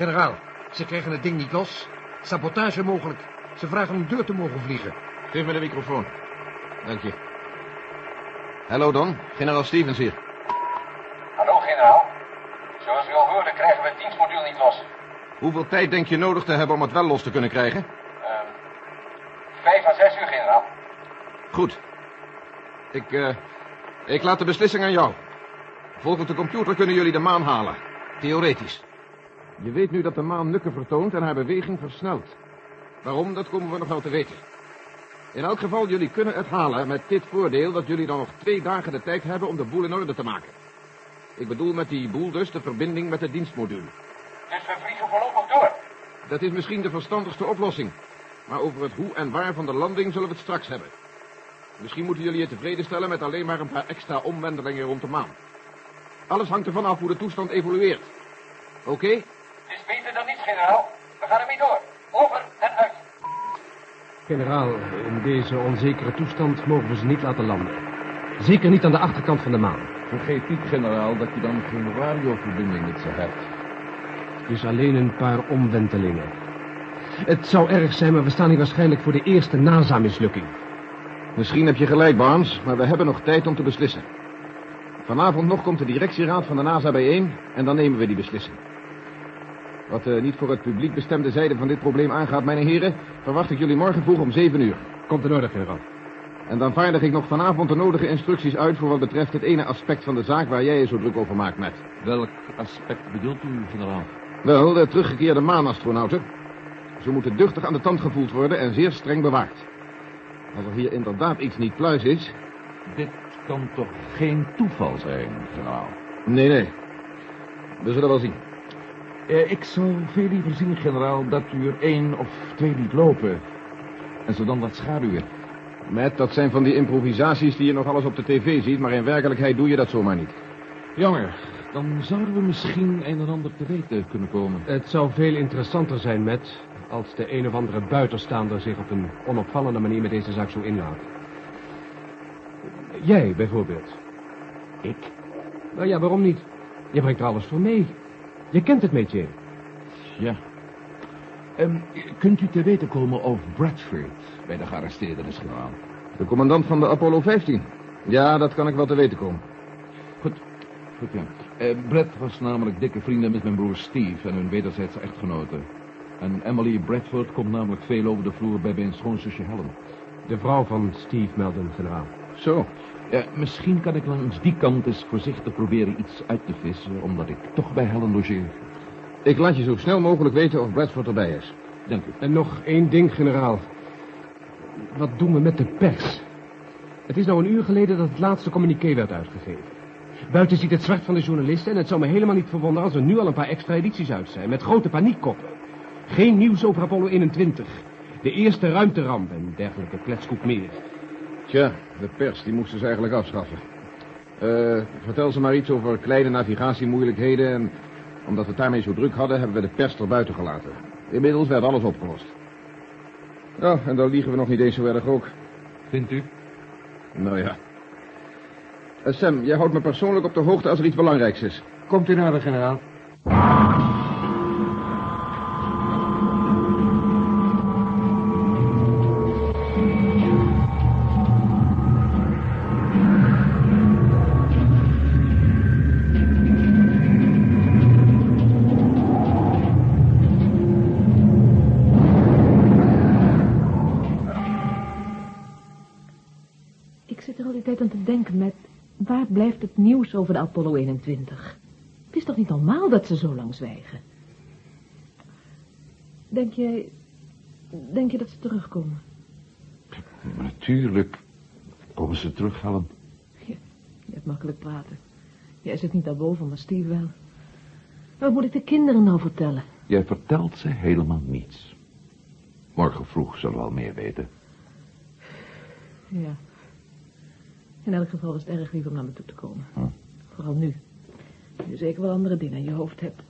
Generaal, ze krijgen het ding niet los. Sabotage mogelijk. Ze vragen om deur te mogen vliegen. Geef me de microfoon. Dank je. Hallo Don, generaal Stevens hier. Hallo, generaal. Zoals u al hoorde, krijgen we het dienstmodule niet los. Hoeveel tijd denk je nodig te hebben om het wel los te kunnen krijgen? Ehm vijf à zes uur, generaal. Goed. Ik, eh, ik laat de beslissing aan jou. Volgens de computer kunnen jullie de maan halen. Theoretisch. Je weet nu dat de maan nukken vertoont en haar beweging versnelt. Waarom, dat komen we nog wel te weten. In elk geval, jullie kunnen het halen met dit voordeel dat jullie dan nog twee dagen de tijd hebben om de boel in orde te maken. Ik bedoel met die boel dus de verbinding met het dienstmodule. Dus we vliegen voorlopig door. Dat is misschien de verstandigste oplossing. Maar over het hoe en waar van de landing zullen we het straks hebben. Misschien moeten jullie je tevreden stellen met alleen maar een paar extra omwentelingen rond de maan. Alles hangt ervan af hoe de toestand evolueert. Oké is beter dan niets, generaal. We gaan ermee door. Over en uit. Generaal, in deze onzekere toestand mogen we ze niet laten landen. Zeker niet aan de achterkant van de maan. Vergeet niet, generaal, dat je dan geen radioverbinding met ze hebt. Dus alleen een paar omwentelingen. Het zou erg zijn, maar we staan hier waarschijnlijk voor de eerste NASA-mislukking. Misschien heb je gelijk, Barnes, maar we hebben nog tijd om te beslissen. Vanavond nog komt de directieraad van de NASA bijeen en dan nemen we die beslissing. Wat uh, niet voor het publiek bestemde zijde van dit probleem aangaat, mijn heren, verwacht ik jullie morgen vroeg om zeven uur. Komt in orde, generaal. En dan vaardig ik nog vanavond de nodige instructies uit voor wat betreft het ene aspect van de zaak waar jij je zo druk over maakt, Matt. Welk aspect bedoelt u, generaal? Wel, de teruggekeerde maanastronauten. Ze moeten duchtig aan de tand gevoeld worden en zeer streng bewaard. Als er hier inderdaad iets niet pluis is... Dit kan toch geen toeval zijn, generaal? Nee, nee. We zullen wel zien. Eh, ik zou veel liever zien, generaal, dat u er één of twee liet lopen. En ze dan wat schaduwen. Matt, dat zijn van die improvisaties die je nog alles op de tv ziet... maar in werkelijkheid doe je dat zomaar niet. Jammer. Dan zouden we misschien een en ander te weten kunnen komen. Het zou veel interessanter zijn, Matt... als de een of andere buitenstaander zich op een onopvallende manier met deze zaak zo inlaat. Jij, bijvoorbeeld. Ik? Nou ja, waarom niet? Je brengt er alles voor mee. Je kent het métier. Ja. Um, kunt u te weten komen of Bradford bij de gearresteerden is gegaan? De commandant van de Apollo 15. Ja, dat kan ik wel te weten komen. Goed, goed ja. Uh, Brad was namelijk dikke vrienden met mijn broer Steve en hun wederzijdse echtgenoten. En Emily Bradford komt namelijk veel over de vloer bij mijn schoonzusje Helen. De vrouw van Steve melden, generaal. Zo. Ja, misschien kan ik langs die kant eens voorzichtig proberen iets uit te vissen, omdat ik toch bij Helen logeer. Ik laat je zo snel mogelijk weten of Bradford erbij is. Dank u. En nog één ding, generaal. Wat doen we met de pers? Het is nou een uur geleden dat het laatste communiqué werd uitgegeven. Buiten ziet het zwart van de journalisten en het zou me helemaal niet verwonderen als er nu al een paar extra edities uit zijn, met grote paniekkoppen. Geen nieuws over Apollo 21. De eerste ruimteramp en dergelijke kletskoek meer. Tja, de pers, die moesten ze eigenlijk afschaffen. Uh, vertel ze maar iets over kleine navigatiemoeilijkheden en omdat we het daarmee zo druk hadden, hebben we de pers er buiten gelaten. Inmiddels werd alles opgelost. Ja, en dan liegen we nog niet eens zo erg ook. Vindt u? Nou ja. Uh, Sam, jij houdt me persoonlijk op de hoogte als er iets belangrijks is. Komt u naar de generaal. Waar blijft het nieuws over de Apollo 21? Het is toch niet normaal dat ze zo lang zwijgen? Denk je... Denk je dat ze terugkomen? Natuurlijk komen ze terug, Helen. Ja, je hebt makkelijk praten. Jij zit niet daarboven, maar Steve wel. Wat moet ik de kinderen nou vertellen? Jij vertelt ze helemaal niets. Morgen vroeg zullen we al meer weten. Ja. In elk geval is het erg lief om naar me toe te komen. Hm. Vooral nu. Nu zeker wel andere dingen in je hoofd hebt.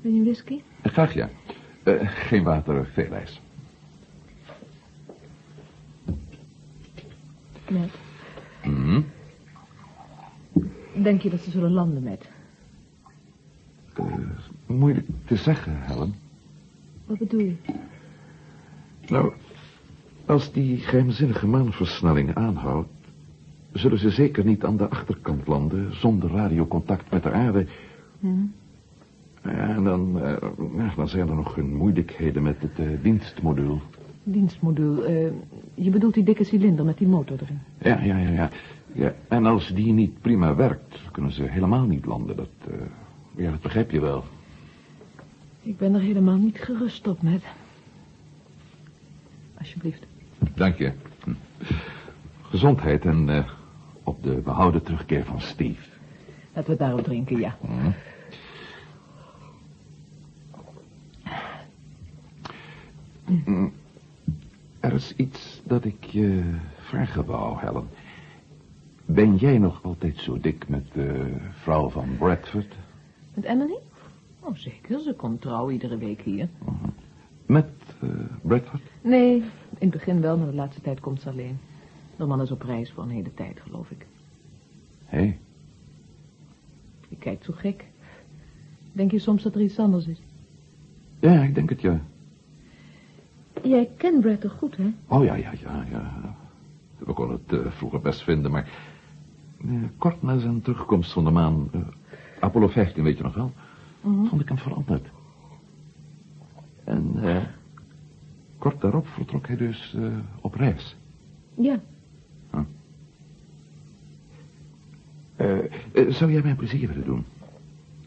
Wil je een whisky? Graag ja. Uh, geen water, veel ijs. Met? Mm. Denk je dat ze zullen landen met? Uh, Moeilijk te zeggen, Helen. Wat bedoel je? Nou, als die geheimzinnige maanversnelling aanhoudt... zullen ze zeker niet aan de achterkant landen... zonder radiocontact met de aarde. Hm. Ja, en dan, eh, dan zijn er nog hun moeilijkheden met het eh, dienstmodule. Dienstmodule. eh, je bedoelt die dikke cilinder met die motor erin. Ja, ja, ja, ja. ja. En als die niet prima werkt, kunnen ze helemaal niet landen. Dat, eh, ja, dat begrijp je wel. Ik ben er helemaal niet gerust op, met. Alsjeblieft. Dank je. Hm. Gezondheid en eh, op de behouden terugkeer van Steve. Laten we daarop drinken, ja. Hm. Hm. Er is iets dat ik je vragen wou, Helen. Ben jij nog altijd zo dik met de vrouw van Bradford? Met Emily? Oh, zeker. Ze komt trouw iedere week hier. Met eh, Bradford? Nee, in het begin wel, maar de laatste tijd komt ze alleen. De man is op reis voor een hele tijd, geloof ik. Hé, Je kijkt zo gek. Denk je soms dat er iets anders is? ja, ik denk het, ja. Jij kent Brad toch goed, hè? Oh, ja, ja, ja, ja. We konden het eh, vroeger best vinden, maar... eh, kort na zijn terugkomst van de maan... eh, Apollo 15, weet je nog wel? Vond ik hem veranderd. En kort daarop vertrok hij dus op reis. Ja. Eh, eh, zou jij mij een plezier willen doen?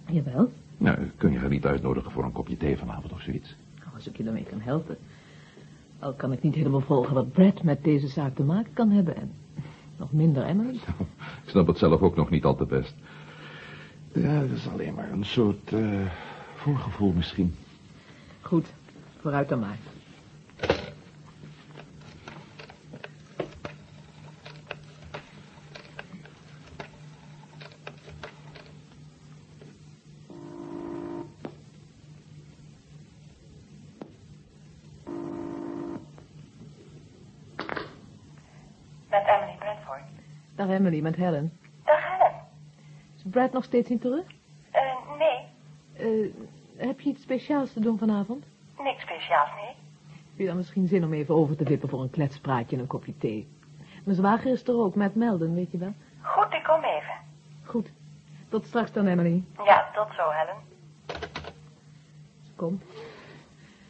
Jawel. Nou, kun je haar niet uitnodigen voor een kopje thee vanavond of zoiets? Nou, als ik je daarmee kan helpen. Al kan ik niet helemaal volgen wat Brad met deze zaak te maken kan hebben. En nog minder Emily. Ik snap het zelf ook nog niet al te best. Ja, het is alleen maar een soort eh, voorgevoel misschien. Goed, vooruit dan maar. Met Emily Bradford. Dag Emily, met Helen. Dag Helen. Is Brad nog steeds niet terug? Eh, nee, Eh, heb je iets speciaals te doen vanavond? niks speciaals, nee. Heb je dan misschien zin om even over te wippen voor een kletspraatje en een kopje thee? Mijn zwager is er ook, met Melden, weet je wel? Goed, ik kom even. Goed. Tot straks dan, Emily. Ja, tot zo, Helen. Kom.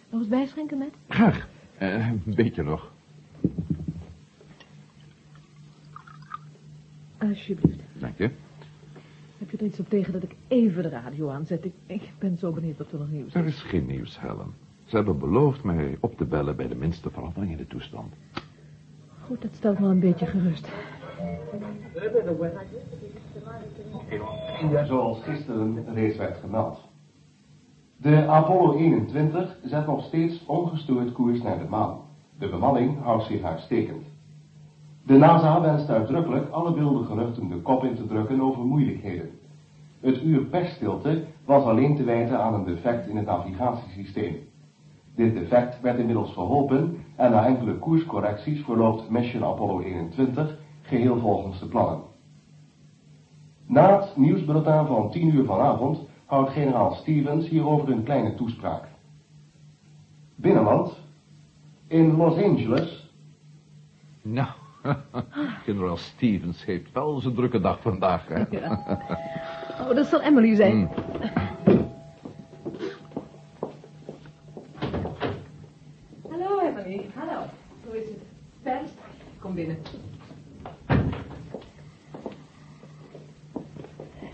Nog eens bijschenken, met? Graag. Eh, een beetje nog. Alsjeblieft. Dank je. Heb je er iets op tegen dat ik even de radio aanzet? Ik, ik ben zo benieuwd wat er nog nieuws Er is. is geen nieuws, Helen. Ze hebben beloofd mij op te bellen bij de minste verandering in de toestand. Goed, dat stelt me een beetje gerust. Ja, zoals gisteren reeds werd gemeld. De Apollo 21 zet nog steeds ongestoord koers naar de maan. De bemanning houdt zich uitstekend. De NASA wenst uitdrukkelijk alle wilde geruchten de kop in te drukken over moeilijkheden. Het uur persstilte was alleen te wijten aan een defect in het navigatiesysteem. Dit defect werd inmiddels verholpen en na enkele koerscorrecties verloopt Mission Apollo 21 geheel volgens de plannen. Na het nieuwsbulletin van 10 uur vanavond houdt generaal Stevens hierover een kleine toespraak. Binnenland. In Los Angeles. Nou, generaal Stevens heeft wel zijn drukke dag vandaag, hè? Oh, dat zal Emily zijn. Mm. Hallo, Emily. Hallo. Hoe is het? Best? Kom binnen.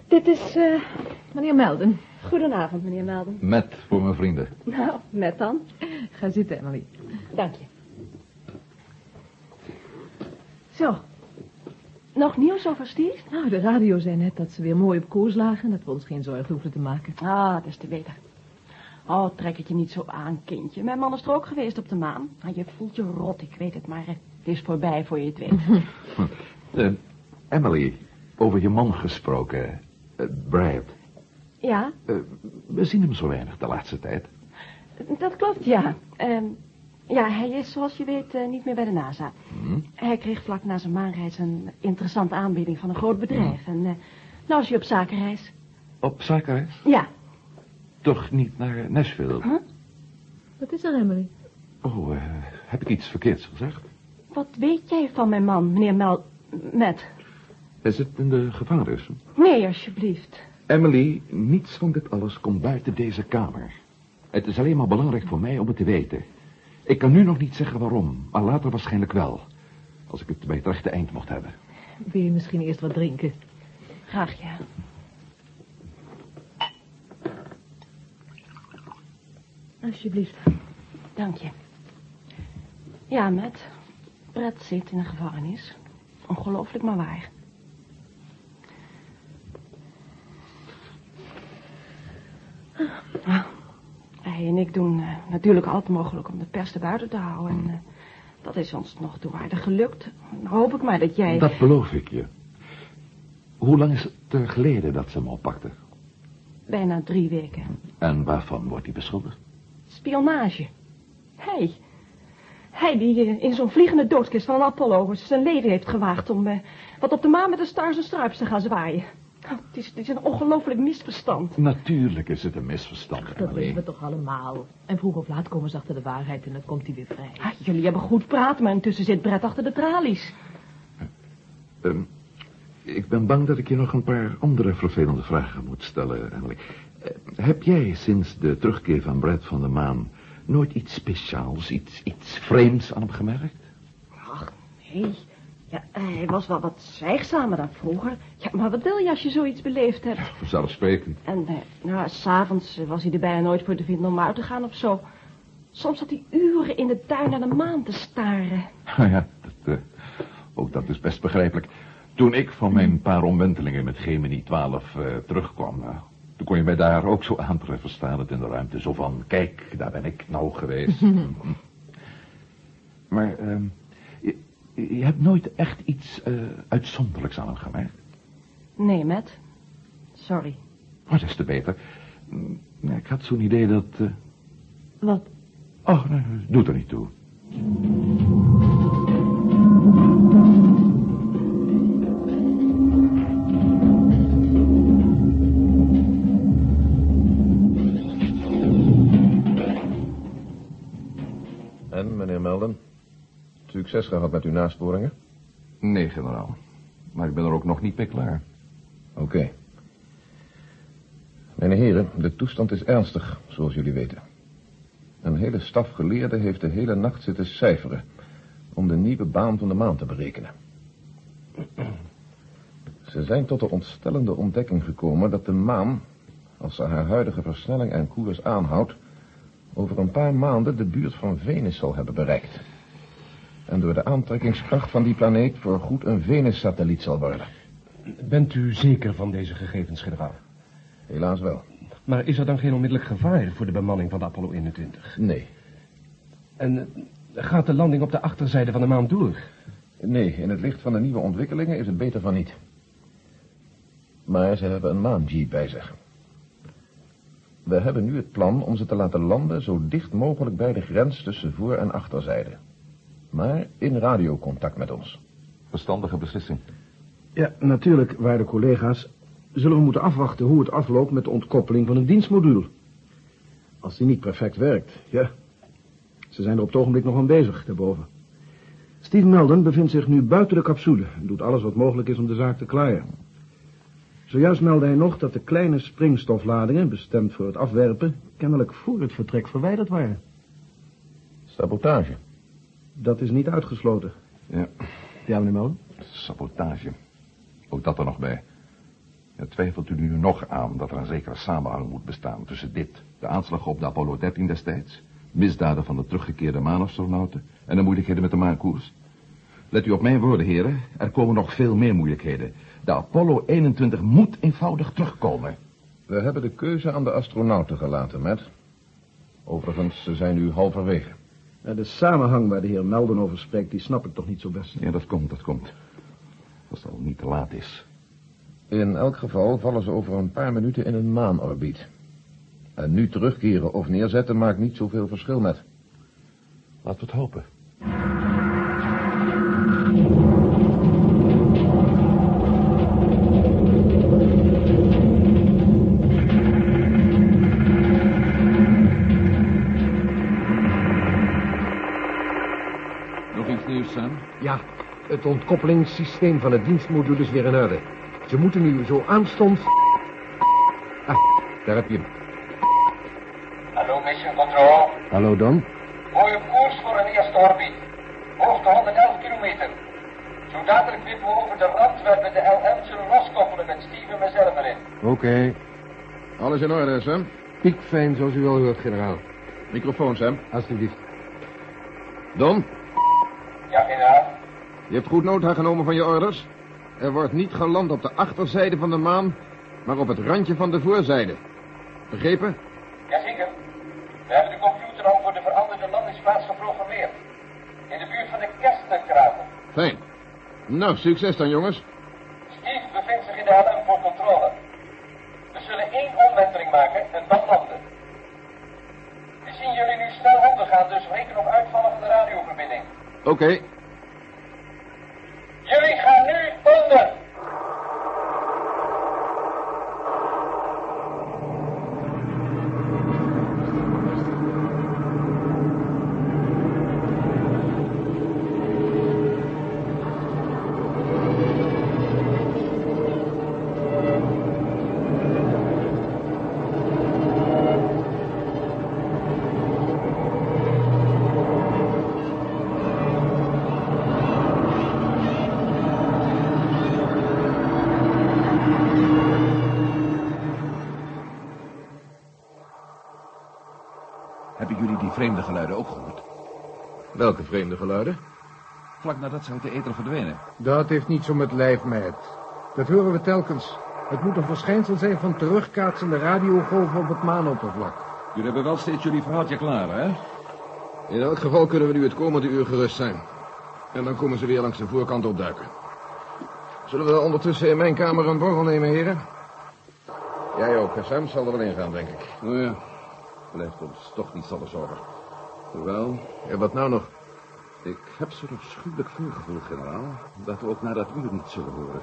Dit is eh, meneer Melden. Goedenavond, meneer Melden. Met voor mijn vrienden. Nou, met dan. Ga zitten, Emily. Dank je. Zo. Nog nieuws over Steve? Nou, de radio zei net dat ze weer mooi op koers lagen... en dat we ons geen zorgen hoefden te maken. Ah, dat is te weten. Oh, trek het je niet zo aan, kindje. Mijn man is er ook geweest op de maan. Nou, je voelt je rot, ik weet het, maar het is voorbij voor je het weet. Eh, Emily, over je man gesproken. eh, Brad. ja, Eh, we zien hem zo weinig de laatste tijd. dat klopt, ja. Ehm, ja, hij is, zoals je weet, eh, niet meer bij de NASA. Hm? Hij kreeg vlak na zijn maanreis een interessante aanbieding van een groot bedrijf. En eh, nou is hij op zakenreis. Op zakenreis? Ja. toch niet naar Nashville? Wat is er, Emily? Oh, eh, heb ik iets verkeerds gezegd? Wat weet jij van mijn man, meneer Mel... Met? Hij zit in de gevangenis. Nee, alsjeblieft. Emily, niets van dit alles komt buiten deze kamer. Het is alleen maar belangrijk voor mij om het te weten. Ik kan nu nog niet zeggen waarom, maar later waarschijnlijk wel. Als ik het bij het rechte eind mocht hebben. Wil je misschien eerst wat drinken? Graag, ja. Alsjeblieft. Dank je. Ja, Matt. Brett zit in de gevangenis. Ongelooflijk maar waar. Nou, hij en ik doen eh, natuurlijk al het mogelijk om de pers te buiten te houden. En eh, dat is ons nog toe aardig gelukt. Dan hoop ik maar dat jij... Dat beloof ik je. Hoe lang is het er geleden dat ze hem oppakten? Bijna drie weken. En waarvan wordt hij beschuldigd? Spionage. Hij. Hij die eh, in zo'n vliegende doodkist van een Apollo zijn leven heeft gewaagd om eh, wat op de maan met de stars en stripes te gaan zwaaien. Oh, het, is, het is een ongelooflijk misverstand. Natuurlijk is het een misverstand, Dat Emily. weten we toch allemaal. En vroeg of laat komen ze achter de waarheid en dan komt hij weer vrij. Ah, jullie hebben goed praten, maar intussen zit Brett achter de tralies. Ehm, ik ben bang dat ik je nog een paar andere vervelende vragen moet stellen, Emily. Eh, heb jij sinds de terugkeer van Brad van de Maan nooit iets speciaals, iets, iets vreemds aan hem gemerkt? Ach, nee. Ja, hij was wel wat zwijgzamer dan vroeger. Ja, maar wat wil je als je zoiets beleefd hebt? Vanzelfsprekend. En eh, nou, s'avonds eh, was hij er bijna nooit voor te vinden om uit te gaan of zo. Soms zat hij uren in de tuin naar de maan te staren. Nou ja, dat, eh, ook dat is best begrijpelijk. Toen ik van mijn paar omwentelingen met Gemini 12 eh, terugkwam... nou, toen kon je mij daar ook zo aantreffen staan het in de ruimte. Zo van, kijk, daar ben ik nou geweest. maar ehm, je, hebt nooit echt iets eh, uitzonderlijks aan hem gemerkt. Nee, Matt. Sorry. Maar dat is te beter. Mm, Ik had zo'n idee dat... eh, Wat? Oh, nee, doet er niet toe. Succes gehad met uw nasporingen? Nee, generaal. Maar ik ben er ook nog niet mee klaar. Oké. Mijn heren, de toestand is ernstig, zoals jullie weten. Een hele staf geleerden heeft de hele nacht zitten cijferen... om de nieuwe baan van de maan te berekenen. Ze zijn tot de ontstellende ontdekking gekomen dat de maan... als ze haar huidige versnelling en koers aanhoudt... over een paar maanden de buurt van Venus zal hebben bereikt. En door de aantrekkingskracht van die planeet... voorgoed een Venus-satelliet zal worden. Bent u zeker van deze gegevens, generaal? Helaas wel. Maar is er dan geen onmiddellijk gevaar voor de bemanning van de Apollo 21? Nee. En eh, gaat de landing op de achterzijde van de maan door? Nee, in het licht van de nieuwe ontwikkelingen is het beter van niet. Maar ze hebben een maanjeep bij zich. We hebben nu het plan om ze te laten landen zo dicht mogelijk bij de grens tussen voor- en achterzijde. Maar in radiocontact met ons. Verstandige beslissing. Ja, natuurlijk, waarde collega's, zullen we moeten afwachten hoe het afloopt met de ontkoppeling van een dienstmodule. Als die niet perfect werkt, ja. Ze zijn er op het ogenblik nog aan bezig, daarboven. Steve Melden bevindt zich nu buiten de capsule en doet alles wat mogelijk is om de zaak te klaaien. Zojuist meldde hij nog dat de kleine springstofladingen, bestemd voor het afwerpen, kennelijk voor het vertrek verwijderd waren. Sabotage. Dat is niet uitgesloten. Ja, Ja, meneer Melden? sabotage. Ook dat er nog bij. Ja, twijfelt u nu nog aan dat er een zekere samenhang moet bestaan tussen dit, de aanslag op de Apollo 13 destijds, misdaden van de teruggekeerde maanastronauten en de moeilijkheden met de maankoers? Let u op mijn woorden, heren. Er komen nog veel meer moeilijkheden. De Apollo 21 moet eenvoudig terugkomen. We hebben de keuze aan de astronauten gelaten, Matt. Overigens, ze zijn nu halverwege. Ja, de samenhang waar de heer Melden over spreekt, die snap ik toch niet zo best. Ja, dat komt, dat komt. Als het al niet te laat is. In elk geval vallen ze over een paar minuten in een maanorbiet. En nu terugkeren of neerzetten maakt niet zoveel verschil met. Laten we het hopen. Het ontkoppelingssysteem van het dienstmodule is weer in orde. Ze moeten nu zo aanstonds... Ah, daar heb je hem. Hallo, Mission Control. Hallo, Don. Mooi op koers voor een eerste orbiet. Hoogte 111 kilometer. Zo dadelijk wippen we over de rand waar we de LM zullen loskoppelen met Steve en mezelf erin. Oké. Alles in orde, Sam? Piekfijn, zoals u wel hoort, generaal. Microfoon, Sam. Alsjeblieft. Don, Ja, generaal. Je hebt goed nota genomen van je orders. Er wordt niet geland op de achterzijde van de maan, maar op het randje van de voorzijde. Begrepen? Jazeker. We hebben de computer al voor de veranderde landingsplaats geprogrammeerd. In de buurt van de Kesterkrater. Fijn. Nou, succes dan, jongens. Steve bevindt zich in de LM voor controle. We zullen één omwenteling maken en dan landen. We zien jullie nu snel ondergaan, dus reken op uitvallen van de radioverbinding. Oké. Hebben jullie die vreemde geluiden ook gehoord? Welke vreemde geluiden? Vlak nadat ze uit de ether verdwenen. Dat heeft niets om het lijf, meid. Dat horen we telkens. Het moet een verschijnsel zijn van terugkaatsende radiogolven op het maanoppervlak. Jullie hebben wel steeds jullie verhaaltje klaar, hè? In elk geval kunnen we nu het komende uur gerust zijn. En dan komen ze weer langs de voorkant opduiken. Zullen we ondertussen in mijn kamer een borrel nemen, heren? Jij ook, Sam zal er wel in gaan, denk ik. Oh ja, blijft ons toch niet zonder zorgen. Wel, en wat nou nog? Ik heb zo'n afschuwelijk voorgevoel, generaal, dat we ook na dat uur niet zullen horen.